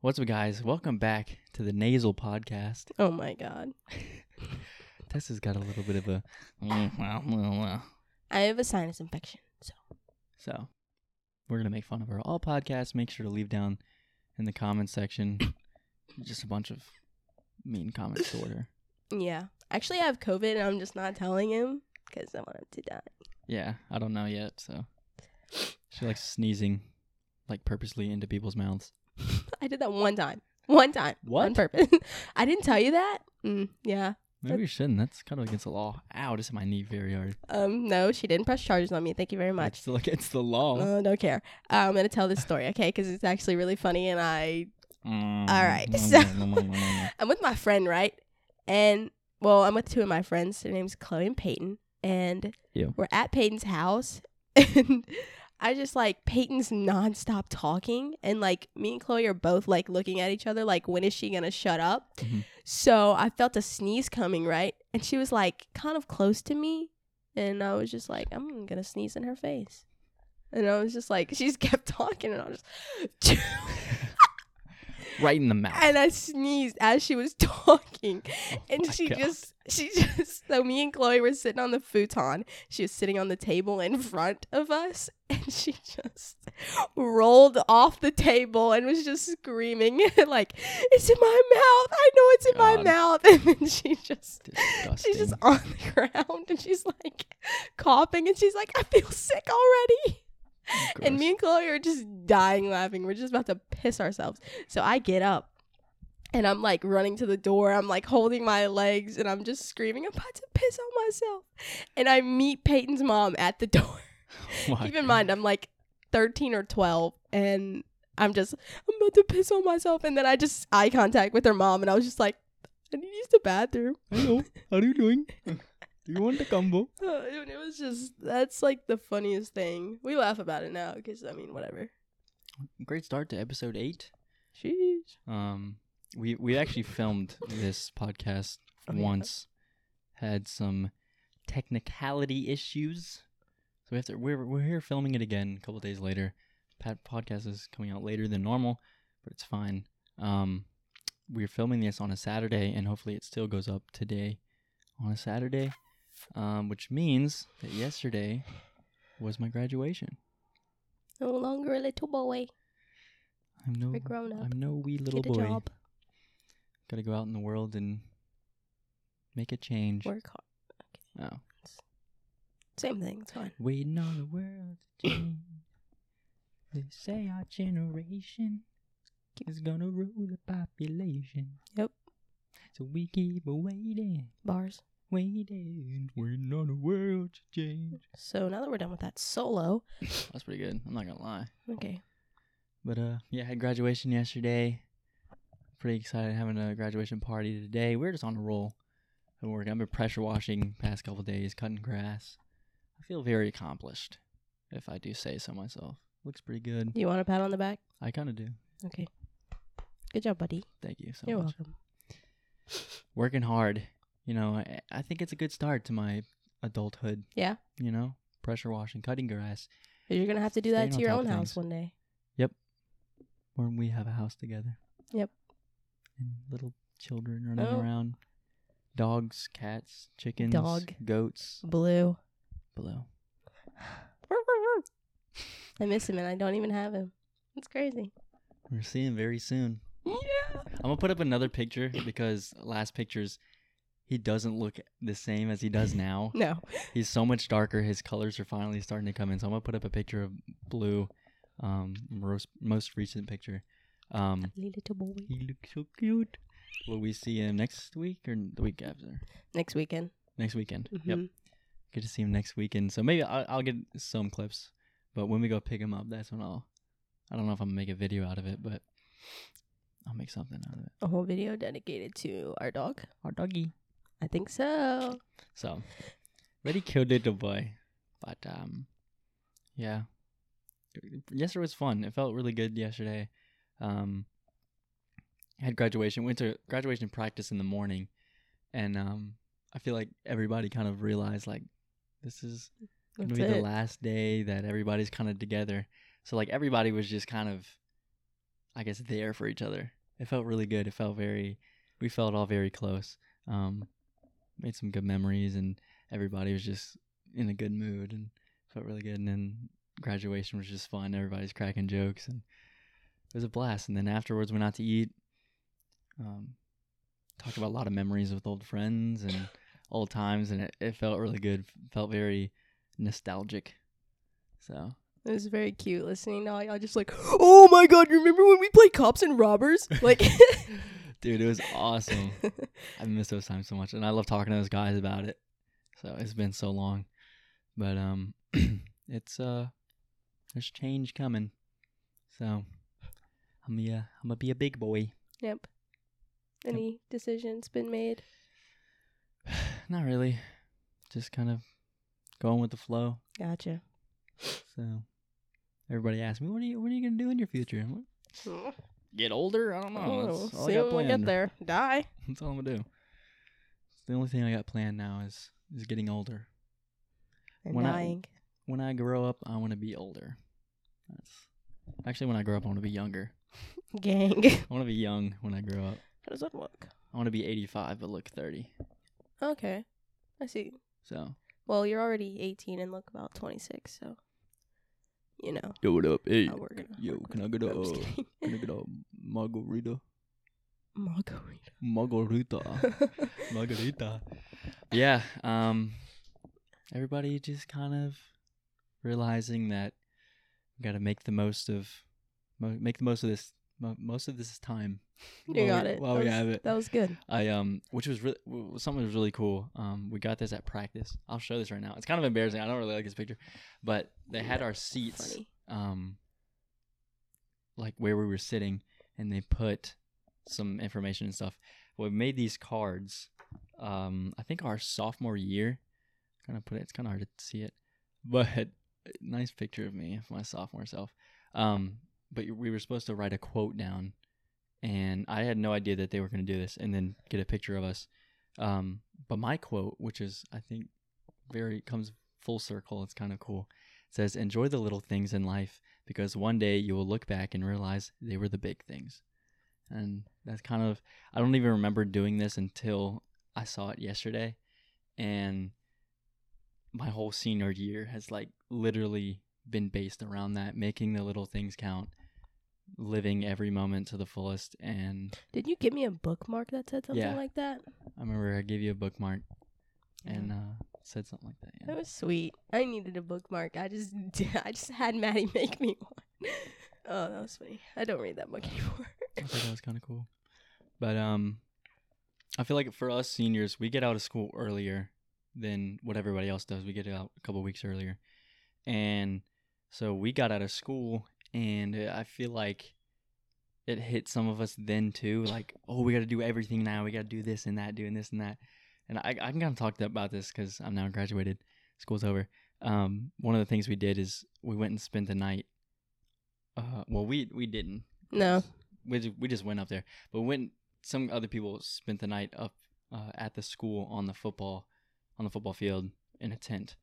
What's up, guys? Welcome back to the Nasal Podcast. Oh my god. Tessa's got a little bit of a. I have a sinus infection. So So, we're going to make fun of her all podcasts. Make sure to leave down in the comments section just a bunch of mean comments toward her. yeah. Actually I have COVID and I'm just not telling him because I want him to die. Yeah, I don't know yet, so. She likes sneezing, like purposely into people's mouths. I did that one time. One time. On purpose. I didn't tell you that? Mm, yeah. Maybe you shouldn't. That's kind of against the law. Ow, this is my knee very hard. Um no, she didn't press charges on me. Thank you very It's much. still against the law. Uh, don't care. Uh, I'm gonna tell this story, okay? Because it's actually really funny, and I all right, so- I'm with my friend, right? And well, I'm with two of my friends. Their names Chloe and Peyton, and we're at Peyton's house, and I just like Peyton's nonstop talking, and like me and Chloe are both like looking at each other, like when is she gonna shut up? Mhm. So I felt a sneeze coming, right? And she was like kind of close to me, and I was just like, I'm gonna sneeze in her face. And I was just like, she's kept talking, and I was just, right in the mouth. and I sneezed as she was talking, Oh and she God. just, she just, so me and Chloe were sitting on the futon. She was sitting on the table in front of us, and she just rolled off the table and was just screaming, like, it's in my mouth. I know it's in my mouth. And then she just, Disgusting. she's just on the ground and she's like coughing and she's like, I feel sick already. And me and Chloe are just dying laughing. We're just about to piss ourselves. So I get up and I'm like running to the door. I'm like holding my legs and I'm just screaming, I'm about to piss on myself. And I meet Peyton's mom at the door. Why? Keep in mind, I'm like 13 or 12 and I'm just, I'm about to piss on myself. And then I just eye contact with her mom and I was just like, I need to use the bathroom. Hello, how are you doing? Do you want the combo? Uh, it was just, that's like the funniest thing. We laugh about it now because, I mean, whatever. Great start to episode eight. Sheesh. Um, we we actually filmed this podcast Oh, yeah. once. Had some technicality issues, so we have to. We're we're here filming it again a couple days later. Pat podcast is coming out later than normal, but it's fine. Um, we're filming this on a Saturday, and hopefully it still goes up today on a Saturday. Um, which means that yesterday was my graduation. No longer a little boy. I'm no, We're grown up. I'm no wee little Get a boy. job. Gotta go out in the world and make a change. Work hard. Oh. Same thing. It's fine. Waiting on the world to change. They say our generation is gonna rule the population. Yep. So we keep waiting, Bars. Waiting, waiting on the world to change. So now that we're done with that solo, That's pretty good. I'm not gonna lie. okay. But uh, yeah, I had graduation yesterday. Pretty excited having a graduation party today. We're just on a roll at work. I've been pressure washing past couple days, cutting grass. I feel very accomplished, if I do say so myself. Looks pretty good. You want a pat on the back? I kind of do. Okay. Good job, buddy. Thank you so You're much. welcome. Working hard. You know, I, I think it's a good start to my adulthood. Yeah. You know, pressure washing, cutting grass. You're gonna have to do that to your own house one day. Yep. When we have a house together. Yep. And little children running Oh. around. Dogs, cats, chickens, Dog. goats. Blue. blue. I miss him and I don't even have him. It's crazy. We're seeing very soon. Yeah. I'm gonna put up another picture because last pictures he doesn't look the same as he does now. No. He's so much darker. His colors are finally starting to come in. So I'm gonna put up a picture of blue, um, most most recent picture. Um, Little boy. he looks so cute. Will we see him next week or the week after? Next weekend. Next weekend. Yep. Mhm. Get to see him next weekend. So maybe I'll, I'll get some clips. But when we go pick him up, that's when I'll. I don't know if I'm gonna make a video out of it, but I'll make something out of it. A whole video dedicated to our dog. Our doggy. I think so. So, very cute little boy. But um, yeah. Yesterday was fun. It felt really good yesterday. Um, I had graduation. Went to graduation practice in the morning, and um, I feel like everybody kind of realized like this is gonna That's be the last day that everybody's kind of together. So like everybody was just kind of, I guess there for each other. It felt really good. It felt very we felt all very close. Um made some good memories and everybody was just in a good mood and felt really good and then graduation was just fun. Everybody's cracking jokes and it was a blast. And then afterwards went out to eat. Um talked about a lot of memories with old friends and old times and it, it felt really good. Felt very nostalgic. So It was very cute listening to all y'all just like, oh my god, you remember when we played cops and robbers? Like, Dude, it was awesome. I miss those times so much, and I love talking to those guys about it. So it's been so long, but um, it's uh, there's change coming. So I'm gonna I'm gonna be a big boy. yep. Any decisions been made? Not really, just kind of going with the flow. Gotcha. So everybody asks me, "What are you What are you gonna do in your future?" I'm like, Get older? I don't know. Oh, That's all I see got when we get there. Die. That's all I'm gonna do. The only thing I got planned now is is getting older. And When I- dying. when I grow up, I want to be older. That's actually when I grow up, I want to be younger. Gang. I want to be young when I grow up. How does that look? I want to be 85 but look 30. Okay. I see. So Well, you're already 18 and look about 26, so you know. yo, what up? Hey, gonna, yo, can I get a uh, can I get a margarita? Margarita. Margarita, margarita. Yeah. Um, everybody just kind of realizing that we got to make the most of make the most of this mo- most of this time. You got we- it. While that we was, have it. That was good. I um, which was really something was really cool. Um, we got this at practice. I'll show this right now. It's kind of embarrassing. I don't really like this picture, but they had our seats, Funny. um, like where we were sitting, and they put some information and stuff. We made these cards. Um, I think our sophomore year. Kind of put it. It's kind of hard to see it, but nice picture of me, of my sophomore self. Um, but we were supposed to write a quote down and I had no idea that they were going to do this and then get a picture of us. Um, but my quote, which is I think very comes full circle, it's kind of cool. Says, "Enjoy the little things in life because one day you will look back and realize they were the big things." And that's kind of I don't even remember doing this until I saw it yesterday, and my whole senior year has like literally been based around that, making the little things count living every moment to the fullest and Did you give me a bookmark that said something Yeah. like that? i remember i gave you a bookmark and uh said something like that yeah. That was sweet. I needed a bookmark. I just I just had Maddie make me one. Oh, that was funny. I don't read that book anymore. i thought that was kind of cool but um i feel like for us seniors we get out of school earlier than what everybody else does we get out a couple weeks earlier and so we got out of school and uh, i feel like it hit some of us then too like oh we got to do everything now. We got to do this and that doing this and that. And i, I can kind of talk about this because i'm now graduated. School's over. Um, one of the things we did is we went and spent the night uh, well we we didn't. No. we we just went up there. But when some other people spent the night up uh, at the school on the football on the football field in a tent,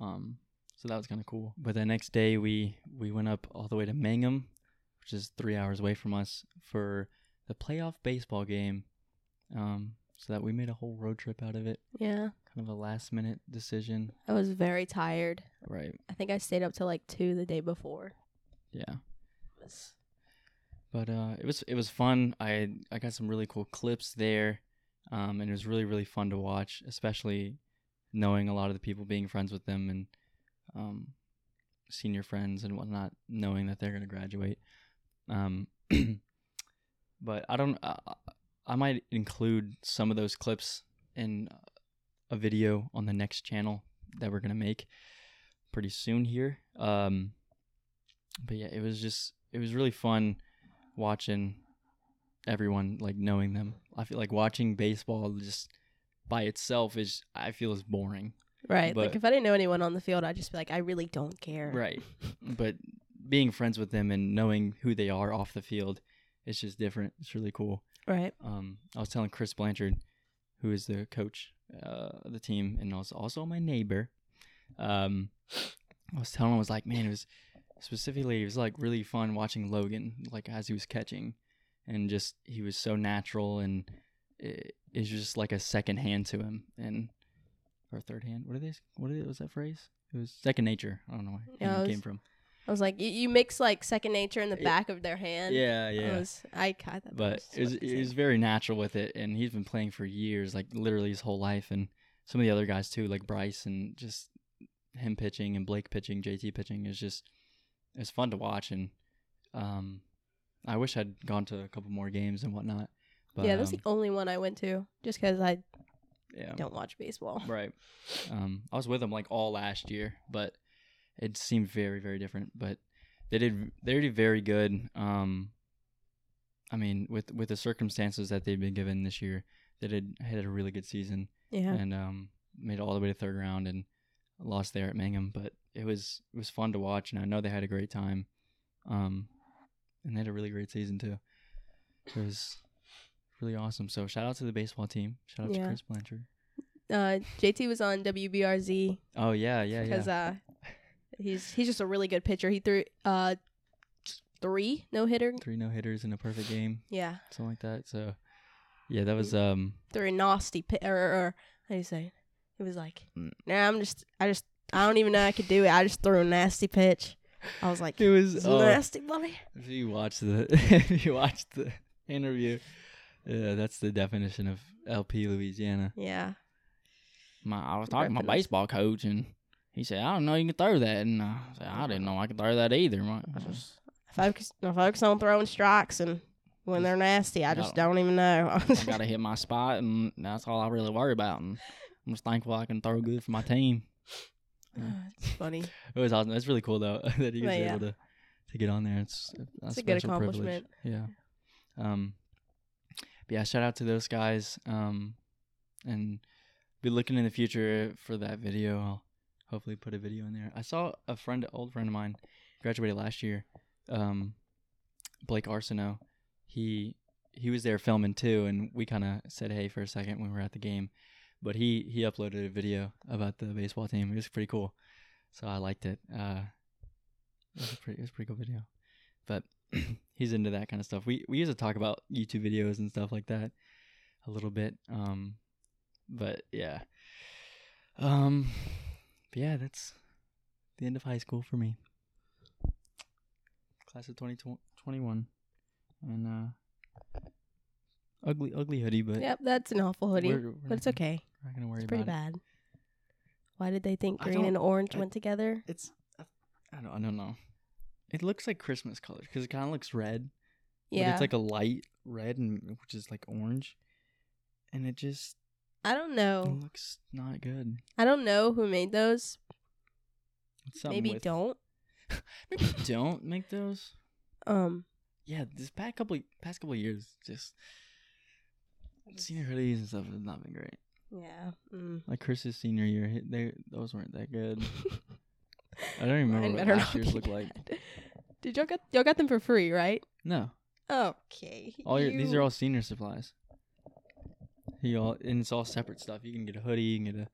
um, so that was kind of cool. But the next day we we went up all the way to Mangum, which is three hours away from us, for the playoff baseball game. Um, so that we made a whole road trip out of it. Yeah. Kind of a last minute decision, I was very tired. right? I think I stayed up till like two the day before. Yeah. But uh, it was it was fun. I I got some really cool clips there, um, and it was really really fun to watch, especially knowing a lot of the people, being friends with them, and um, senior friends and whatnot, knowing that they're gonna graduate. Um, but I don't. I, I might include some of those clips in a video on the next channel that we're gonna make pretty soon here. Um, but yeah, it was just it was really fun watching everyone like knowing them. I feel like watching baseball just by itself is I feel is boring. Right. like if I didn't know anyone on the field, I'd just be like, I really don't care. Right. but being friends with them and knowing who they are off the field, it's just different. It's really cool. Right. Um, I was telling Chris Blanchard, who is the coach uh, of the team and also also my neighbor. Um, I was telling him I was like, man, it was specifically, it was like really fun watching Logan, like as he was catching, and just he was so natural and it, it's just like a second hand to him and or third hand. What are they? What is, was that phrase? It was second nature. I don't know where Yeah, it it came from. I was like, you, you mix like second nature in the Yeah. back of their hand. Yeah, I yeah. was, I caught that. but it was, it was very natural with it and he's been playing for years like literally his whole life and some of the other guys too like bryce and just him pitching and blake pitching jt pitching is just it's fun to watch and um i wish i'd gone to a couple more games and whatnot but yeah, that's um, the only one I went to, just because I yeah. don't watch baseball. right. Um i was with them like all last year but it seemed very very different but they did they did very good. Um i mean with with the circumstances that they've been given this year they did had a really good season Yeah, and um made it all the way to third round and lost there at Mangum but it was it was fun to watch and I know they had a great time. Um and they had a really great season too. It was really awesome so shout out to the baseball team shout out Yeah. to Chris Blanchard uh, JT was on WBRZ oh yeah yeah because yeah uh, he's he's just a really good pitcher. He threw uh three no hitter. three no hitters in a perfect game Yeah, something like that so yeah that was um threw a nasty pit or, or how do you say? It? Was like, Mm. nah, I'm just, I just, I don't even know I could do it. I just threw a nasty pitch. I was like, it was "It's oh, nasty, buddy. If you watch the if you watch the interview, yeah, that's the definition of LP Louisiana. Yeah, My, I was talking to my baseball coach, and he said, "I don't know you can throw that," and uh, I said, "I didn't know I could throw that either." My- I just focus, I focus on throwing strikes, and when they're nasty, I just No. don't even know. I gotta hit my spot, and that's all I really worry about. And I'm just thankful I can throw good for my team. it's funny. It was awesome. It's really cool though that he was But yeah. able to to get on there. It's a, It's a good special privilege. Yeah. Um. But yeah, shout out to those guys. Um, and be looking in the future for that video. I'll hopefully put a video in there. I saw a friend, old friend of mine, graduated last year. Um, Blake Arsenault. He he was there filming too, and we kind of said hey for a second when we were at the game. But he he uploaded a video about the baseball team. It was pretty cool, so I liked it. Uh, it was a pretty it was a pretty cool video. But he's into that kind of stuff. We we used to talk about YouTube videos and stuff like that a little bit. Um, but yeah. Um, but yeah, that's the end of high school for me. Class of 2021. And uh ugly ugly hoodie, but Yep, that's an awful hoodie, we're, we're but it's gonna- okay. We're not gonna worry It's pretty about it. bad. Why did they think green and orange I- went together? It's I don't I don't know. It looks like Christmas colors because it kind of looks red. But Yeah, it's like a light red and which is like orange, and it just I don't it know. looks not good. I don't know who made those. Maybe with- don't. Maybe don't make those. Um, Yeah, this past couple past couple years, just senior hoodies and stuff has not been great. yeah. Mm. Like Chris's senior year, they those weren't that good. I don't even Mine remember what better last not year's be looked like. bad. Did y'all got y'all got them for free, right? No, Okay. all your, these you- are all senior supplies. He all and it's all separate stuff. You can get a hoodie, you can get a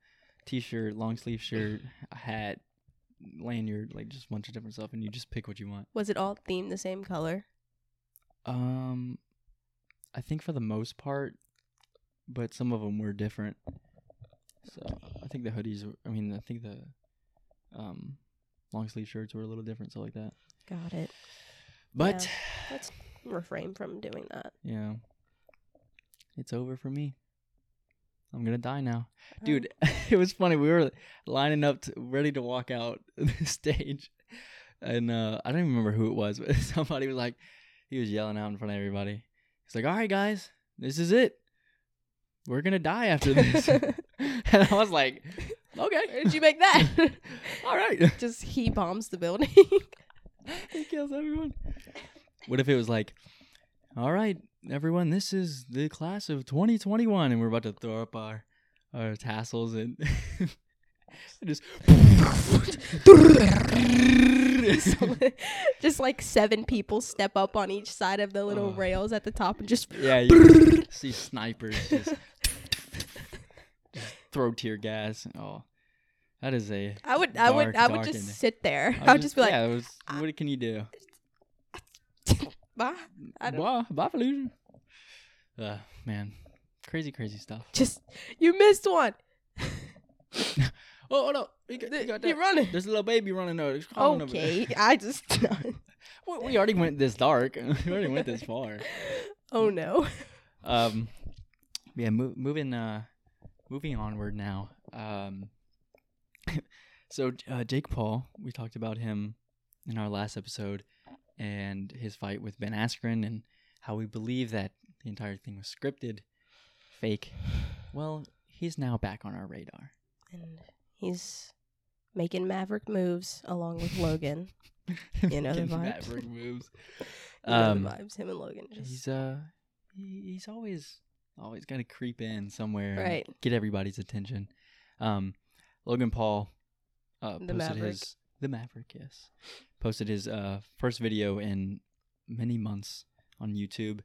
t-shirt, long sleeve shirt, a hat, lanyard, like just a bunch of different stuff, and you just pick what you want. Was it all themed the same color? Um, I think for the most part, but some of them were different. So I think the hoodies. Were, I mean, I think the um long sleeve shirts were a little different, so like that. Got it. But Let's refrain from doing that. yeah, it's over for me. I'm gonna die now, Um, dude. it was funny. We were lining up, to, ready to walk out the stage, and uh I don't even remember who it was, but somebody was like, he was yelling out in front of everybody. He's like, "All right, guys, this is it. We're gonna die after this." and I was like, Where "Okay, did you make that? all right." Just he bombs the building. he kills everyone. What if it was like, "All right, everyone, this is the class of 2021, and we're about to throw up our our tassels and." and just just like seven people step up on each side of the little Oh. rails at the top and just Yeah, you see snipers just throw tear gas. Oh, That is a. I would, I would, I would just in there. sit there. I I would just be like, yeah, was, what can you do? bye. Bye, bye, Fallujah. Uh, man, crazy, crazy stuff. Just, you missed one. Oh, no, you got, you got You're running. There's a little baby running over. There's over there. Okay, I just. We, we already went this dark. we already went this far. oh no. Um, yeah, mo- moving, uh, moving onward now. Um, so uh, Jake Paul, we talked about him in our last episode, and his fight with Ben Askren, and how we believe that the entire thing was scripted, fake. Well, he's now back on our radar. And he's making maverick moves along with Logan. You know the Making vibes. Maverick moves. You know Um, the vibes. Him and Logan. Just, he's uh, he, he's always always got to creep in somewhere, Right. Get everybody's attention. Um, Logan Paul, uh, The posted Maverick. his the Maverick, yes, posted his uh first video in many months on YouTube,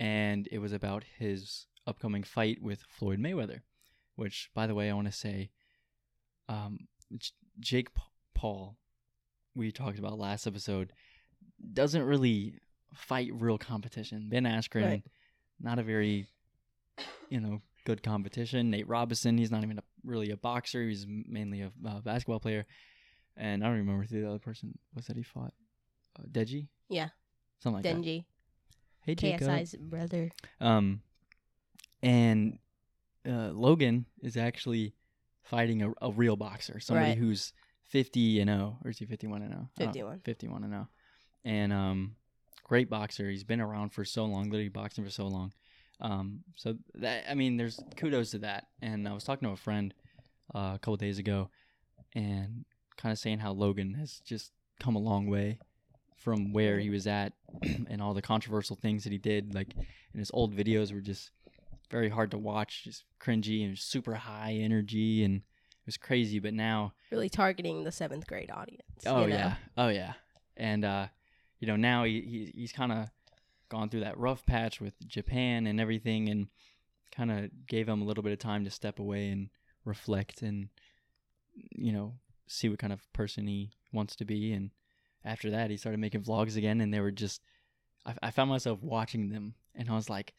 and it was about his upcoming fight with Floyd Mayweather, which, by the way, I want to say, um, J- Jake Pa- Paul, we talked about last episode, doesn't really fight real competition. Ben Askren, Right. not a very, you know, good competition. Nate Robinson, he's not even a, really a boxer. He's mainly a uh, basketball player. And I don't remember who the other person was that he fought. Uh, Deji? Yeah. Something like that. Denji. Hey, Jacob. KSI's brother. Um, and uh, Logan is actually fighting a, a real boxer, somebody Right. who's 50 and 0, or is he 51 and 0? 51. 51 and 0. And um, great boxer. He's been around for so long, literally boxing for so long. Um, so that I mean, there's kudos to that. And I was talking to a friend uh, a couple days ago, and kind of saying how Logan has just come a long way from where he was at, and all the controversial things that he did. Like, and his old videos were just very hard to watch, just cringy and super high energy, and it was crazy. But now Really targeting the seventh grade audience. Oh you know? yeah, oh yeah, and uh, you know now he, he he's kind of gone through that rough patch with Japan and everything, and kind of gave him a little bit of time to step away and reflect, and you know see what kind of person he wants to be. And after that, he started making vlogs again, and they were just I, I found myself watching them, and I was like,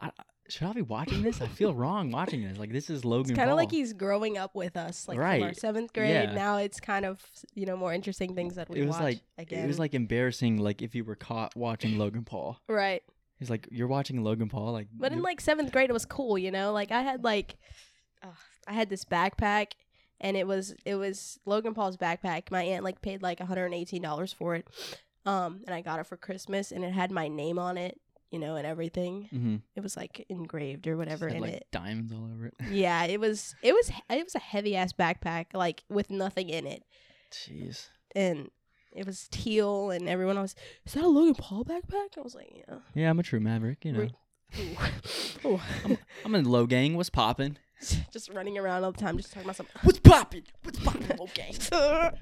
I, should I be watching this? I feel wrong watching this. Like this is Logan. It's kind of like he's growing up with us, like from our seventh grade. Yeah. Now it's kind of you know more interesting things that we It was watch like- again. It was like embarrassing, like if you were caught watching Logan Paul. right, He's like, you're watching Logan Paul, like. but in like seventh grade, it was cool. You know, like I had like, uh, I had this backpack, and it was it was Logan Paul's backpack. My aunt like paid like 118 dollars for it, um, and I got it for Christmas, and it had my name on it, you know, and everything. Mhm. It was like engraved or whatever in like it. diamonds all over it. Yeah, it was it was it was a heavy ass backpack, like with nothing in it. Jeez. and it was teal, and everyone was, "Is that a Logan Paul backpack?" I was like, "Yeah." Yeah, I'm a true maverick. You know, Re- Ooh. Ooh. I'm in Logang. What's popping? just running around all the time, just talking about something. What's popping? What's popping? Logang.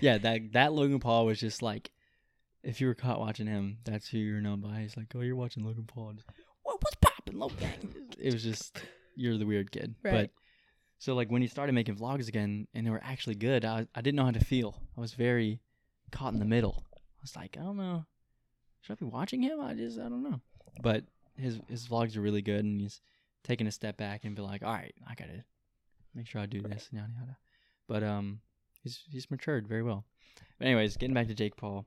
yeah, that that Logan Paul was just like, if you were caught watching him, that's who you're known by. He's like, oh, you're watching Logan Paul. Just, what, what's popping? Logang. It was just you're the weird kid. But Right. so like when he started making vlogs again, and they were actually good, I I didn't know how to feel. I was very caught in the middle. I was like, I don't know. Should I be watching him? I just I don't know. But his his vlogs are really good, and he's taking a step back and be like, all right, I gotta make sure I do this, yada yada. But um, he's he's matured very well. But anyways, getting back to Jake Paul.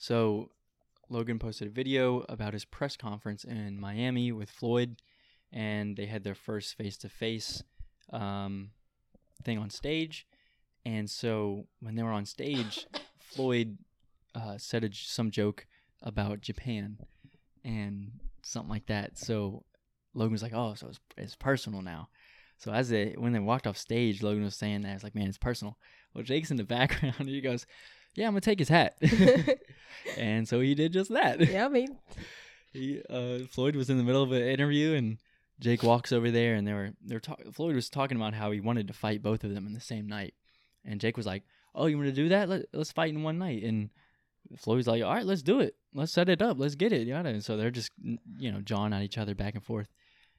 So Logan posted a video about his press conference in Miami with Floyd, and they had their first face to face um thing on stage. And so when they were on stage, Floyd uh, said j some joke about Japan and something like that. So Logan was like, "Oh, so it's, it's personal now." So as they when they walked off stage, Logan was saying that it's like, "Man, it's personal." Well, Jake's in the background. and He goes, "Yeah, I'm gonna take his hat," and so he did just that. yeah, I mean, He, uh, Floyd was in the middle of an interview, and Jake walks over there, and they were they were ta- Floyd was talking about how he wanted to fight both of them in the same night, and Jake was like, "Oh, you want to do that? Let, let's fight in one night." And Floyd's like, "All right, let's do it. Let's set it up. Let's get it." Yada. And so they're just you know jawing at each other back and forth,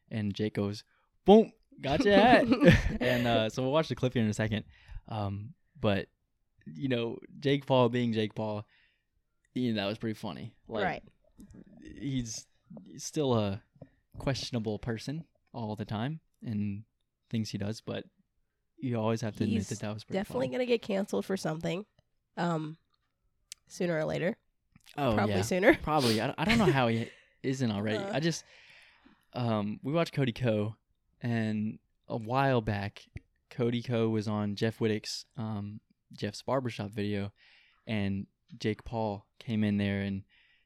and Jake goes, "Boom." got your hat. and uh, so we'll watch the clip here in a second. Um, but you know, Jake Paul being Jake Paul, you know, that was pretty funny. Like, right. He's still a questionable person all the time and things he does, but you always have to admit that that was pretty Definitely funny. gonna get canceled for something. Um, sooner or later. Oh Probably yeah, sooner. probably. I, I don't know how he isn't already. Uh. I just um we watched Cody Ko and a while back Cody Ko was on Jeff Wittek's um Jeff's barbershop video and Jake Paul came in there and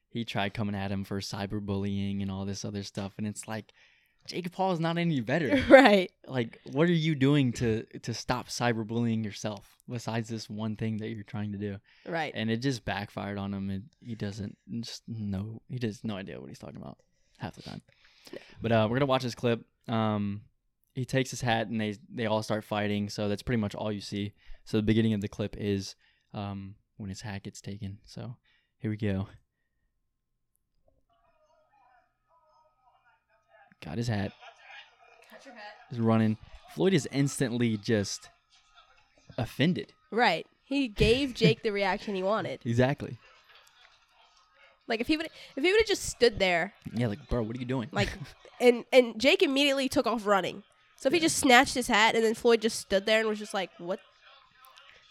he tried coming at him for cyberbullying and all this other stuff and it's like Jake Paul is not any better. right. like what are you doing to to stop cyberbullying yourself besides this one thing that you're trying to do? Right. and it just backfired on him and he doesn't just no he has no idea what he's talking about half the time but uh we're gonna watch this clip um he takes his hat and they they all start fighting. So that's pretty much all you see. So the beginning of the clip is um when his hat gets taken. So here we go. Got his hat. Is running. Floyd is instantly just offended. Right. He gave Jake the reaction he wanted. exactly. Like if he would if he would have just stood there. Yeah, like, bro, what are you doing? like and and Jake immediately took off running. So if he just snatched his hat and then Floyd just stood there and was just like, "What?"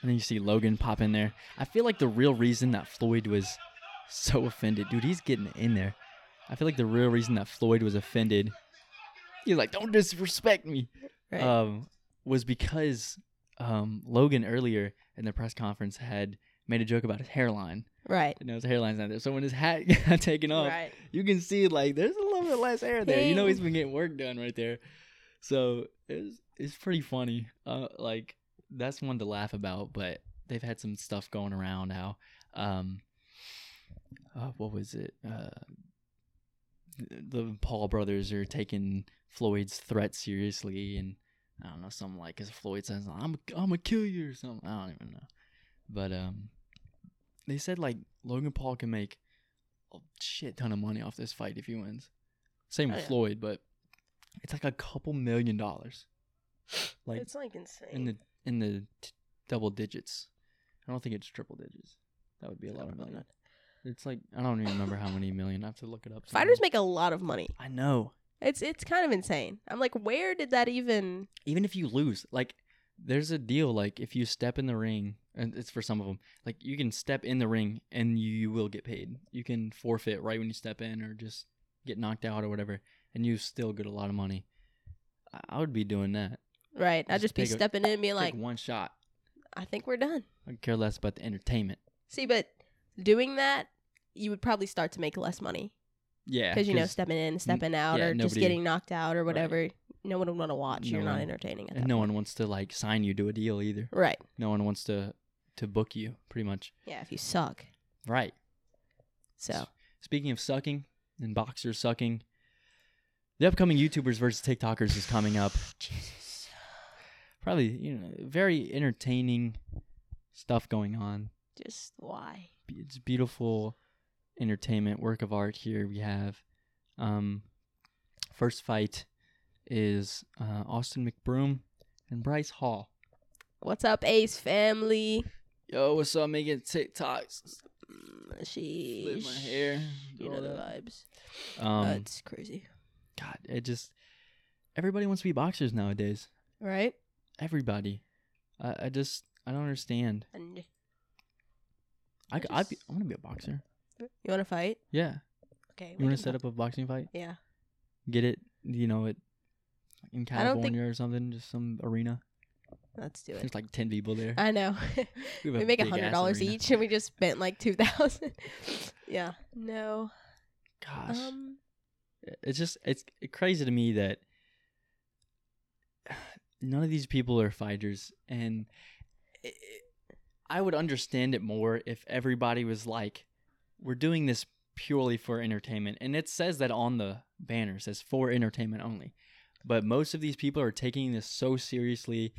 and then you see Logan pop in there. I feel like the real reason that Floyd was so offended, dude, he's getting in there. I feel like the real reason that Floyd was offended, he's like, don't disrespect me, Right. um, was because um, Logan earlier in the press conference had made a joke about his hairline. right. And his hairline's not there. So when his hat got taken off, Right. you can see like there's a little bit less hair there. You know he's been getting work done right there. So it's it's pretty funny. Uh, like that's one to laugh about. But they've had some stuff going around how, um, uh, what was it? Uh, the Paul brothers are taking Floyd's threat seriously, and I don't know something like because Floyd says I'm I'm gonna kill you or something. I don't even know. But um, they said like Logan Paul can make a shit ton of money off this fight if he wins. Same Oh, with yeah. Floyd, but it's like a couple million dollars. Like it's like insane. in the in the t- double digits. I don't think it's triple digits. That would be a lot of million. It's like I don't even remember how many million. I have to look it up. Fighters make a lot of money. I know. It's it's kind of insane. I'm like, where did that even? Even if you lose, like there's a deal. Like if you step in the ring, and it's for some of them. Like you can step in the ring and you, you will get paid. You can forfeit right when you step in, or just get knocked out or whatever, and you still get a lot of money. I- would be doing that. Right. I'd Just be a- stepping in and being Like one shot. I think we're done. I care less about the entertainment. See, but doing that, you would probably start to make less money Yeah, because you know stepping in, stepping out, yeah, or just getting knocked out or whatever. No one would want to watch. No You're not entertaining. At and no point. one wants to like sign you to a deal either. Right. No one wants to to book you, pretty much. Yeah. If you suck. Right. So. Speaking of sucking and boxers sucking, the upcoming YouTubers versus TikTokers is coming up. Jesus. Probably, you know, very entertaining stuff going on. Just why? It's beautiful entertainment, work of art here we have. Um, first fight is uh, Austin McBroom and Bryce Hall. What's up, Ace family? Yo, what's up? Making TikToks. Mm, She. Flip my hair. You know the vibes. Um, That's crazy. God, it just everybody wants to be boxers nowadays. Right. Everybody. I, I just I don't understand. And I, I c- I'd be, just- I want to be a boxer. you want to fight? Yeah. Okay. You want to set up a boxing fight? Yeah. Get it? You know it in I don't think- California or something, just some arena. Let's do it. There's like ten people there. I know. have we make a hundred dollars each, and we just spent like two thousand. yeah. No. Gosh, Um. It's just it's crazy to me that none of these people are fighters, and it, I would understand it more if everybody was like, "We're doing this purely for entertainment," and it says that on the banner it says for entertainment only. But most of these people are taking this so seriously,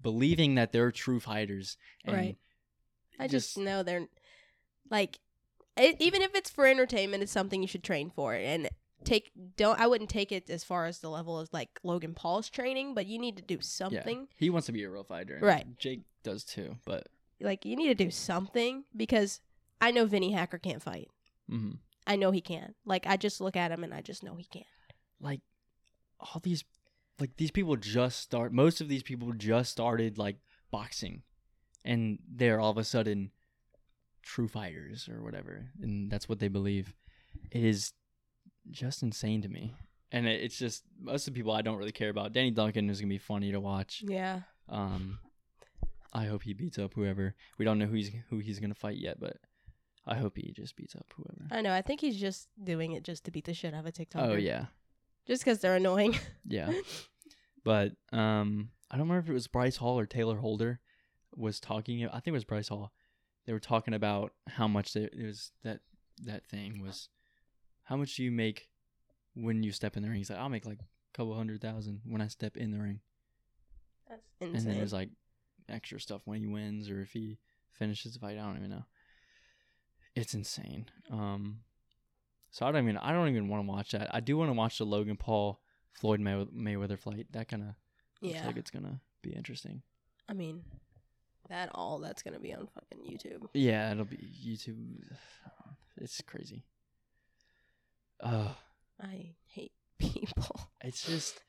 believing that they're true fighters. And Right. I just, know they're like, it, even if it's for entertainment, it's something you should train for. And take don't I wouldn't take it as far as the level as like Logan Paul's training, but you need to do something. Yeah. He wants to be a real fighter. Right. Jake does too, but Like you need to do something because I know Vinnie Hacker can't fight. mhm. I know he can. Like I just look at him and I just know he can. like all these like these people just start most of these people just started like boxing and they're all of a sudden true fighters or whatever and that's what they believe it is just insane to me and it, it's just most of the people i don't really care about danny duncan is gonna be funny to watch Yeah. um i hope he beats up whoever we don't know who he's who he's gonna fight yet but i hope he just beats up whoever I know. I think he's just doing it just to beat the shit out of a TikToker. oh yeah Just because they're annoying. Yeah. but um I don't remember if it was Bryce Hall or Taylor Holder was talking I think it was Bryce Hall. They were talking about how much it was that that thing was how much do you make when you step in the ring? He's like, I'll make like a couple hundred thousand when I step in the ring. That's insane. And then there's like extra stuff when he wins or if he finishes the fight. I don't even know. It's insane. Um, so I don't even I don't even want to watch that. I do want to watch the Logan Paul Floyd May- Mayweather fight. That kind of looks yeah. like it's gonna be interesting. I mean, that all that's gonna be on fucking YouTube. Yeah, it'll be YouTube. It's crazy. Uh, I hate people. it's just,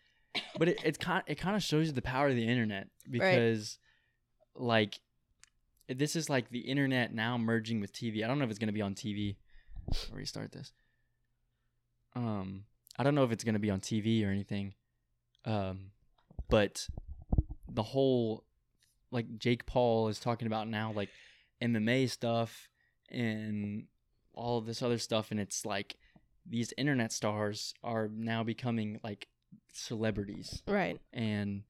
but it it's kind it kind of shows you the power of the internet because, like, this is like the internet now merging with TV. I don't know if it's gonna be on TV. I'll restart this. Um, I don't know if it's gonna be on TV or anything. Um, but the whole like Jake Paul is talking about now, like MMA stuff and all of this other stuff, and it's like these internet stars are now becoming like celebrities Right. and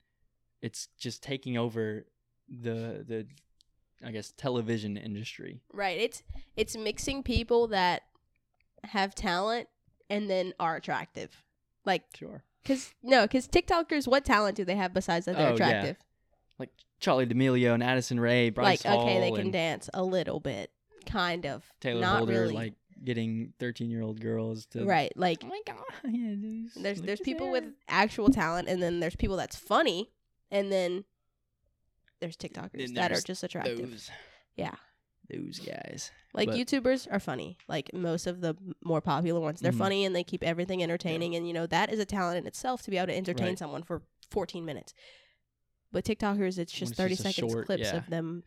it's just taking over the the I guess television industry. Right. It's it's mixing people that have talent and then are attractive. Like, Sure. cause no, cause TikTokers, what talent do they have besides that they're Oh, yeah. attractive? Charli D'Amelio and Addison Rae, Bryce like, okay, they can dance a little bit, kind of. Taylor Not Holder, really. like getting thirteen-year-old girls to right. Like, Oh my god! Yeah, there's there's people hair. with actual talent, and then there's people that's funny, and then there's TikTokers Then that are just attractive. those, Yeah. those guys. Like But- YouTubers are funny. Like most of the more popular ones, they're Mhm. funny and they keep everything entertaining. And you know that is a talent in itself to be able to entertain Right. someone for 14 minutes. But TikTokers, it's just it's 30 just seconds short- clips yeah. of them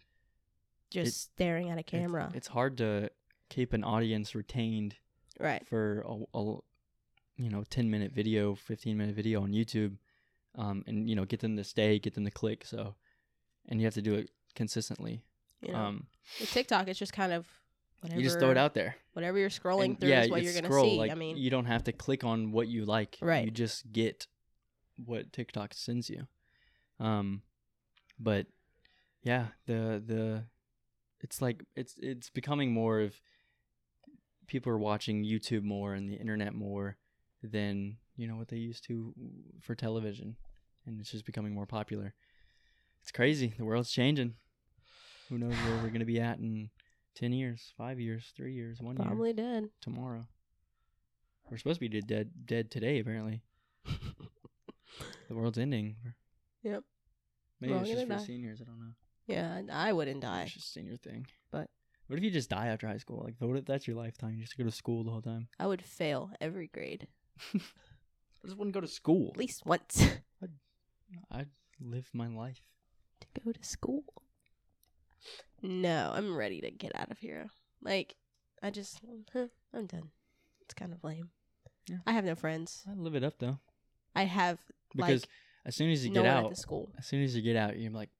just It- staring at a It's- camera. It's, hard to keep an audience retained right. for a, a you know ten minute video, fifteen minute video on YouTube, um, and you know get them to stay, get them to click. So, and you have to do it consistently. You know, um, with TikTok, it's just kind of whatever. you just throw it out there. Whatever you're scrolling And, through yeah, is what you're gonna scroll, see. Like, I mean, you don't have to click on what you like. Right. You just get what TikTok sends you. Um, but yeah, the the it's like it's it's becoming more of people are watching YouTube more and the internet more than you know what they used to for television, and it's just becoming more popular. It's crazy. The world's changing. Who knows where we're gonna be at in ten years, five years, three years, one year probably dead tomorrow. We're supposed to be dead dead today, apparently. the world's ending. Yep. Maybe We're it's just for die. seniors. I don't know. Yeah, I wouldn't die. It's just a senior thing. But- what if you just die after high school? Like, what if that's your lifetime? You just go to school the whole time. I would fail every grade I just wouldn't go to school. at least once I'd live my life. to go to school. No, I'm ready to get out of here. Like, I just, huh, I'm done. It's kind of lame. Yeah. I have no friends. I'd live it up though, I have because like as soon as you no get out, school. as soon as you get out, you're like,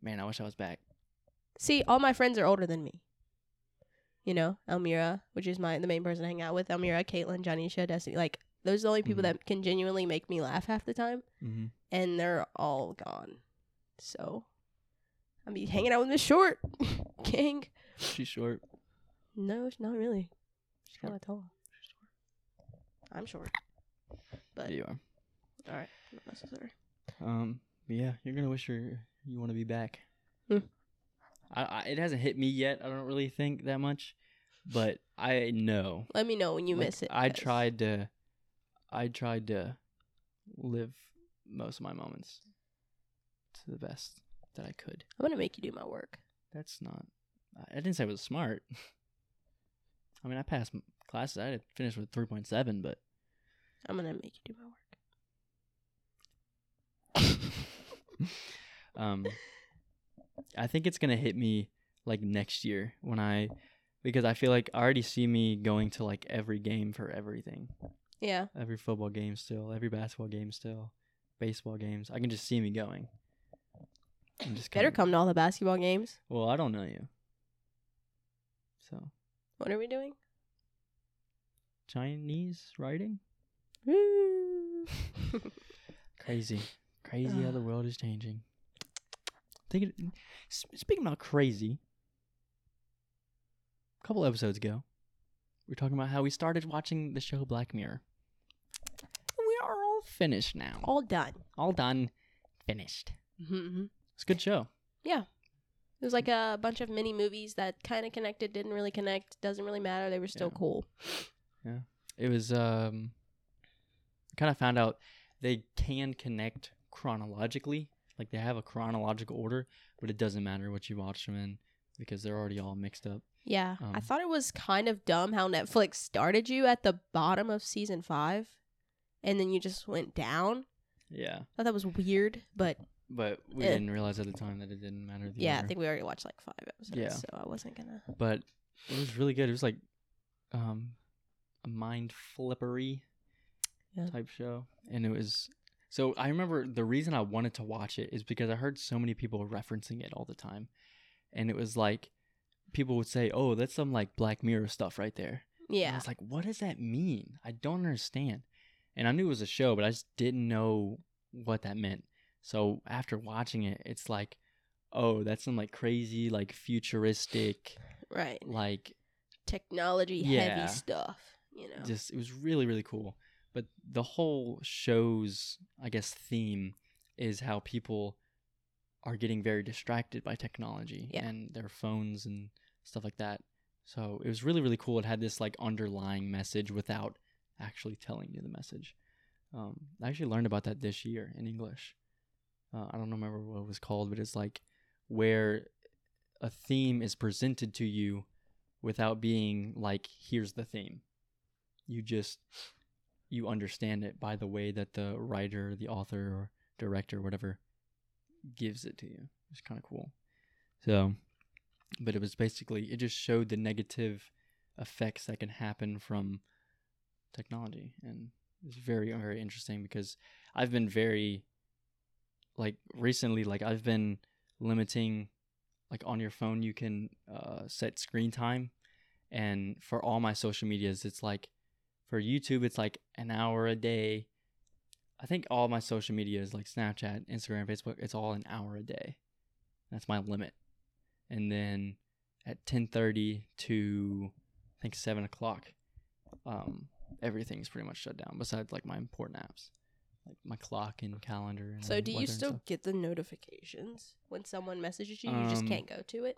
man, I wish I was back. See, all my friends are older than me. You know, Elmira, which is my the main person I hang out with. Elmira, Caitlin, Janisha, Destiny. Like, those are the only people Mhm. that can genuinely make me laugh half the time, Mm-hmm. and they're all gone. So, I'll be hanging out with Miss Short, gang. She's short. No, she's not really. She's kind of tall. I'm short. But Yeah, you are. all right, not necessary. Um, yeah, you're gonna wish you're, you want to be back. Hmm. I, I, it hasn't hit me yet. I don't really think that much, but I know. Let me know when you Like, miss it. I tried to I tried to live most of my moments to the best that I could. I'm gonna make you do my work. That's not. I didn't say I was smart. I mean, I passed classes. I finished with three point seven, but I'm gonna make you do my work. um, I think it's gonna hit me like next year when I, because I feel like I already see me going to like every game for everything, Yeah. every football game still, every basketball game still, baseball games. I can just see me going. And just Better come to all the basketball games. Well, I don't know you, so What are we doing? Chinese writing. Woo. Crazy, crazy how the world is changing. Thinking, s- speaking about crazy, a couple episodes ago, we were talking about how we started watching the show Black Mirror. We are all finished now, all, done. all done. done, finished. Mm-hmm. It's a good show. Yeah. It was like a bunch of mini movies that kind of connected, didn't really connect, doesn't really matter. They were still Yeah. cool. Yeah. It was um, kind of found out they can connect chronologically, like they have a chronological order, but it doesn't matter what you watch them in because they're already all mixed up. Yeah, I Um, thought it was kind of dumb how Netflix started you at the bottom of season five, and then you just went down. Yeah. I thought that was weird, but But we Eh. didn't realize at the time that it didn't matter. Yeah, I think we already watched like five episodes, Yeah. so I wasn't gonna. But it was really good. It was like um, a mind flippery Yeah. type show, and it was. So I remember the reason I wanted to watch it is because I heard so many people referencing it all the time, and it was like people would say, "Oh, that's some like Black Mirror stuff right there." And I Yeah, was like, "What does that mean? I don't understand." And I knew it was a show, but I just didn't know what that meant. So after watching it, it's like, "Oh, that's some like crazy, like futuristic." right. like Technology Yeah. heavy stuff, you know. just it was really really cool but the whole show's i guess theme is how people are getting very distracted by technology Yeah. and their phones and stuff like that. So it was really really cool. It had this like underlying message without actually telling you the message. Um, i actually learned about that this year in english. Uh, i don't remember what it was called but it's like where a theme is presented to you without being like here's the theme. You just you understand it by the way that the writer the author or director or whatever gives it to you. It's kind of cool. So but it was basically it just showed the negative effects that can happen from technology. And it's very very interesting because i've been very like recently like i've been limiting like on your phone you can uh, set screen time. And for all my social medias it's like for youtube it's like an hour a day. I think all my social media is like snapchat instagram facebook it's all an hour a day. That's my limit. And then at 10.30 to i think 7 o'clock um, everything's pretty much shut down besides like my important apps like my clock and calendar and so, do you still get the notifications when someone messages you? You just Um, can't go to it.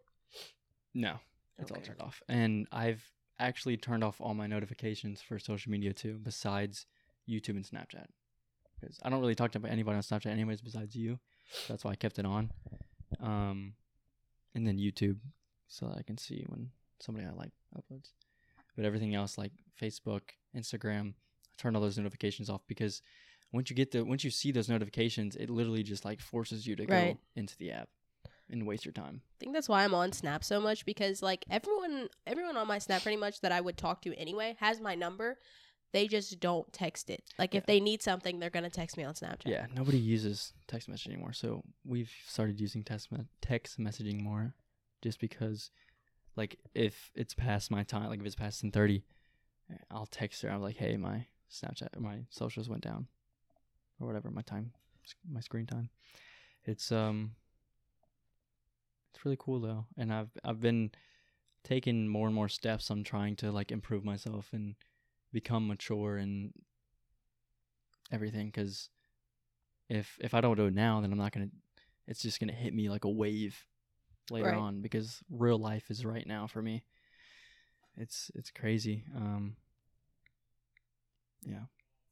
no. It's all turned off. And i've actually turned off all my notifications for social media too besides youtube and snapchat. Because i don't really talk to anybody on snapchat anyways besides you. That's why i kept it on. Um and then youtube so that i can see when somebody i like uploads. But everything else like facebook instagram i turn all those notifications off because once you get the once you see those notifications it literally just like forces you to Right. go into the app and waste your time I think that's why I'm on Snap so much because like everyone everyone on my Snap pretty much that I would talk to anyway has my number. They just don't text it. Like if they need something, they're gonna text me on Snapchat. Yeah, nobody uses text message anymore. So we've started using text me- text messaging more, just because, like, if it's past my time, like if it's past ten thirty, I'll text her. I'm like, hey, my Snapchat, my socials went down, or whatever. My time, my screen time. It's um, it's really cool though, and I've I've been taking more and more steps on trying to like improve myself and become mature and everything because if if I don't do it now, then I'm not gonna. It's just gonna hit me like a wave later Right. on because real life is right now for me. It's it's crazy. Um. Yeah,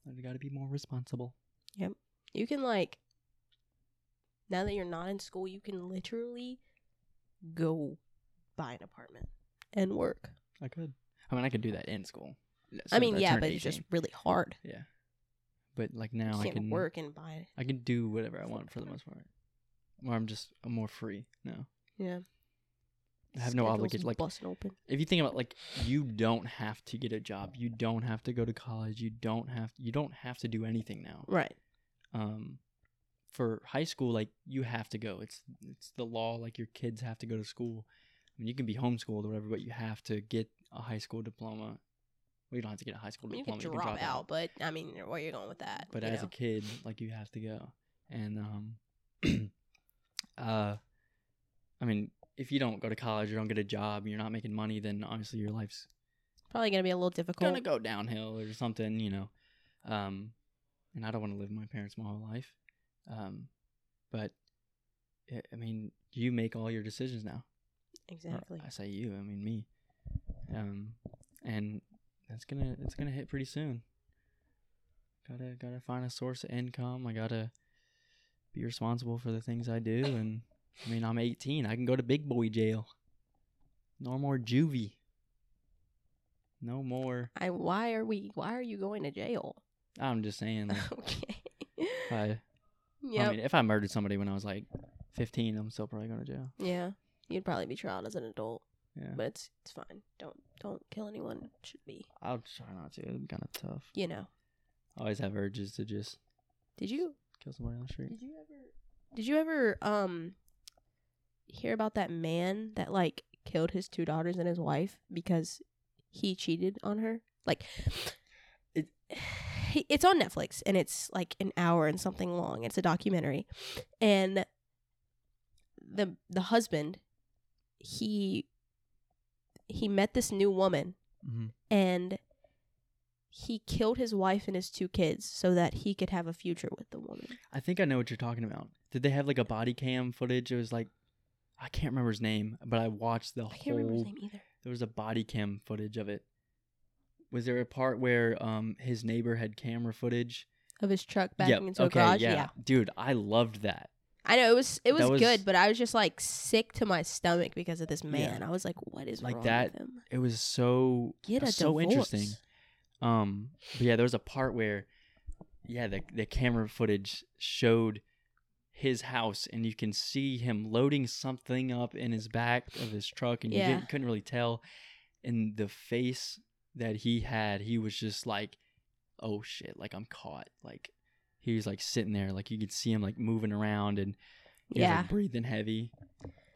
I got to be more responsible. Yep, you can like now that you're not in school, you can literally go buy an apartment and work. I could. I mean, I could do that in school. I mean, yeah, but it's just really hard. yeah. But like now, I can work and buy. I can do whatever I want for the most part. Or I'm just I'm more free now. Yeah. I have no Schedule's obligation. Like busting open. if you think about like you don't have to get a job, you don't have to go to college, you don't have you don't have to do anything now. Right. Um, for high school, like you have to go. It's it's the law. Like your kids have to go to school. I mean, you can be homeschooled or whatever, but you have to get a high school diploma. Well, you don't have to get a high school You can diploma. drop, out, but I mean, where you're going with that? but as know? a kid like you have to go and um uh i mean if you don't go to college or don't get a job you're not making money then obviously your life's probably gonna be a little difficult. gonna go downhill or something you know um and i don't want to live with my parents my whole life um but i I mean you make all your decisions now Or exactly. i say you i mean me um and that's gonna it's gonna hit pretty soon gotta gotta find a source of income i gotta be responsible for the things i do and i mean i'm 18 i can go to big boy jail no more juvie no more I why are we? Why are you going to jail? i'm just saying like, okay. I, yeah. I mean if i murdered somebody when i was like 15 i'm still probably going to jail yeah. You'd probably be tried as an adult, yeah but it's it's fine. Don't don't kill anyone. Should be. i'll try not to it's kind of tough You know. i always have urges to just Did you kill somebody on the street Did you ever Did you ever um hear about that man that like killed his two daughters and his wife because he cheated on her? Like It- it's on Netflix and it's like an hour and something long. It's a documentary. And the the husband he he met this new woman mm-hmm. and he killed his wife and his two kids so that he could have a future with the woman. I think I know what you're talking about. Did they have like a body cam footage? It was like I can't remember his name, but I watched the whole. I can't remember his name either. There was a body cam footage of it. Was there a part where um his neighbor had camera footage? Of his truck backing Yep, into okay, a garage. yeah. yeah. dude, I loved that. I know it was it was, was- good, but I was just like sick to my stomach because of this man. I was like, what is Like wrong that- with him? It was so Get a so divorce. interesting. Um, but yeah, there was a part where, yeah, the the camera footage showed his house, and you can see him loading something up in his back of his truck, and you Yeah. didn't, couldn't really tell. And the face that he had, he was just like, "Oh shit!" Like I'm caught. Like he was like sitting there, like you could see him like moving around, and he was Yeah. like breathing heavy.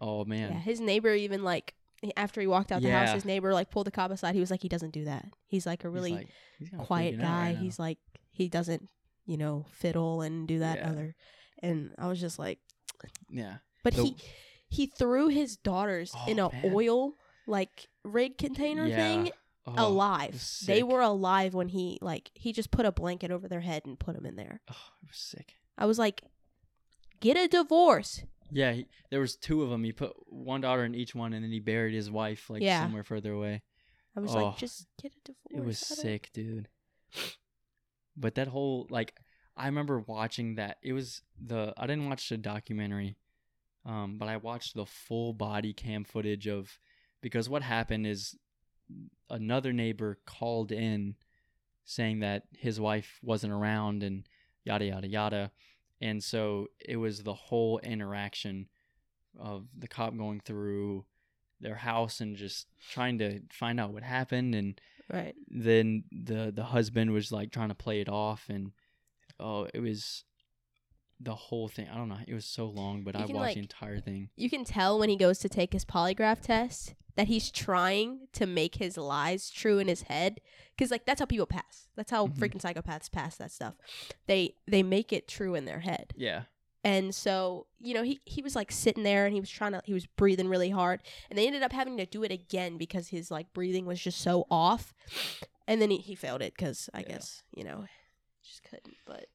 Oh man, Yeah, his neighbor even like after he walked out the house, his neighbor like pulled the cop aside. He was like, he doesn't do that. He's like a He's, really like- he's kinda quiet guy. right. He's like he doesn't, you know, fiddle and do that Yeah. other. And I was just like, yeah. but The- he he threw his daughters oh, in Oh, a man. oil like rig container Yeah. thing Oh, alive. They were alive when he like he just put a blanket over their head and put them in there. Oh, it was sick. I was like, get a divorce. Yeah, he, there was two of them. He put one daughter in each one, and then he buried his wife like Yeah. somewhere further away. I was Oh, like, just get a divorce. It was sick, dude. But that whole like, I remember watching that. It was the I didn't watch the documentary, um, but I watched the full body cam footage of because what happened is another neighbor called in saying that his wife wasn't around and yada yada yada, and so it was the whole interaction of the cop going through their house and just trying to find out what happened. And Right. then the the husband was like trying to play it off. And oh it was the whole thing i don't know it was so long but You i watched like- the entire thing You can tell when he goes to take his polygraph test that he's trying to make his lies true in his head cuz like that's how people pass. That's how Mhm. freaking psychopaths pass that stuff. They they make it true in their head. yeah And so, you know, he, he was like sitting there and he was trying to, he was breathing really hard. And they ended up having to do it again because his like breathing was just so off. And then he, he failed it because I Yeah. guess, you know, just couldn't. But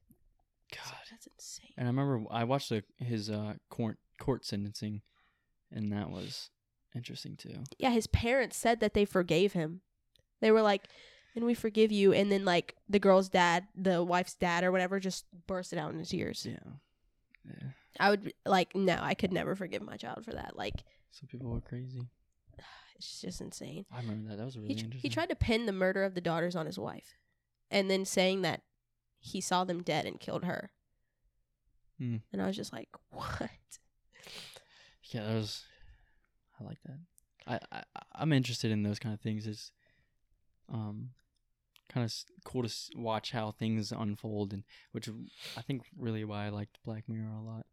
god that's insane. and i remember i watched the, his uh court court sentencing and that was interesting too Yeah, his parents said that they forgave him. They were like, and we forgive you and then like the girl's dad the wife's dad or whatever just bursted out into tears Yeah. Yeah. i would like no i could never forgive my child for that like Some people were crazy. it's just insane I remember that. That was really he, tr- interesting. he tried to pin the murder of the daughters on his wife and then saying that he saw them dead and killed her Hmm. and i was just like what Yeah, that was. I like that. I, I I'm interested in those kind of things. It's um kind of cool to s- watch how things unfold, and which I think really why I liked Black Mirror a lot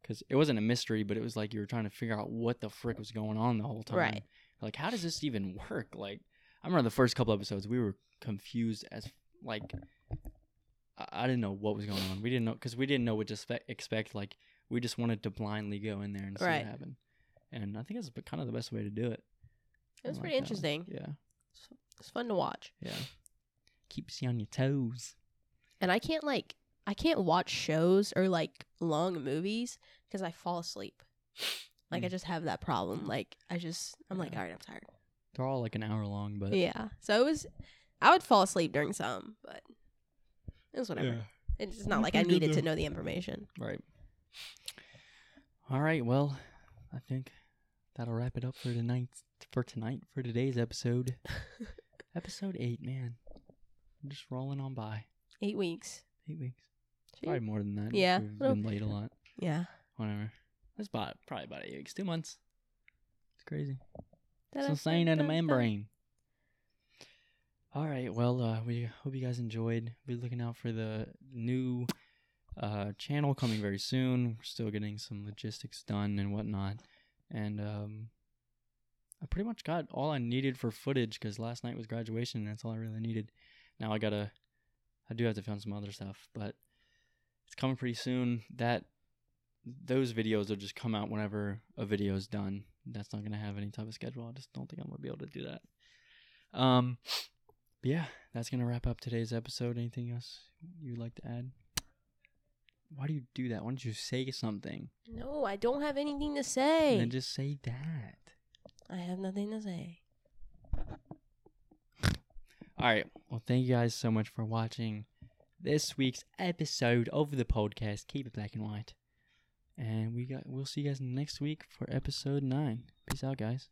because it wasn't a mystery, but it was like you were trying to figure out what the frick was going on the whole time. Right. Like, how does this even work? Like, I remember the first couple episodes, we were confused as like. I- didn't know what was going on. We didn't know because we didn't know what to spe- expect. Like we just wanted to blindly go in there and see Right. what happened. And I think it's kind of the best way to do it. it was I pretty like that one. interesting Yeah, it's fun to watch yeah. Keeps you on your toes. and i can't like i can't watch shows or like long movies because i fall asleep like i Mm. just have that problem like i just i'm like Yeah. all right i'm tired They're all like an hour long, but yeah so it was i would fall asleep during some but it was whatever Yeah. it's not like i needed to know the information Right. All right. Well, I think that'll wrap it up for tonight. For tonight, for today's episode, episode eight. Man, I'm just rolling on by. eight weeks Eight weeks. Probably more than that. Yeah. we've been late a lot. yeah Whatever. It's about probably about eight weeks. Two months. It's crazy. It's insane in the membrane. All right. Well, uh, we hope you guys enjoyed. Be looking out for the new uh, channel coming very soon. We're still getting some logistics done and whatnot, and um, I pretty much got all I needed for footage because last night was graduation, and that's all I really needed. Now I gotta, I do have to film some other stuff, but it's coming pretty soon. That those videos will just come out whenever a video is done. That's not gonna have any type of schedule. I just don't think I'm gonna be able to do that. Um, but yeah, that's gonna wrap up today's episode. Anything else you'd like to add? Why do you do that? Why don't you say something? no i don't have anything to say And then just say that. i have nothing to say All right. Well, thank you guys so much for watching this week's episode of the podcast. Keep it black and white. And we got we'll see you guys next week for episode 9. Peace out, guys.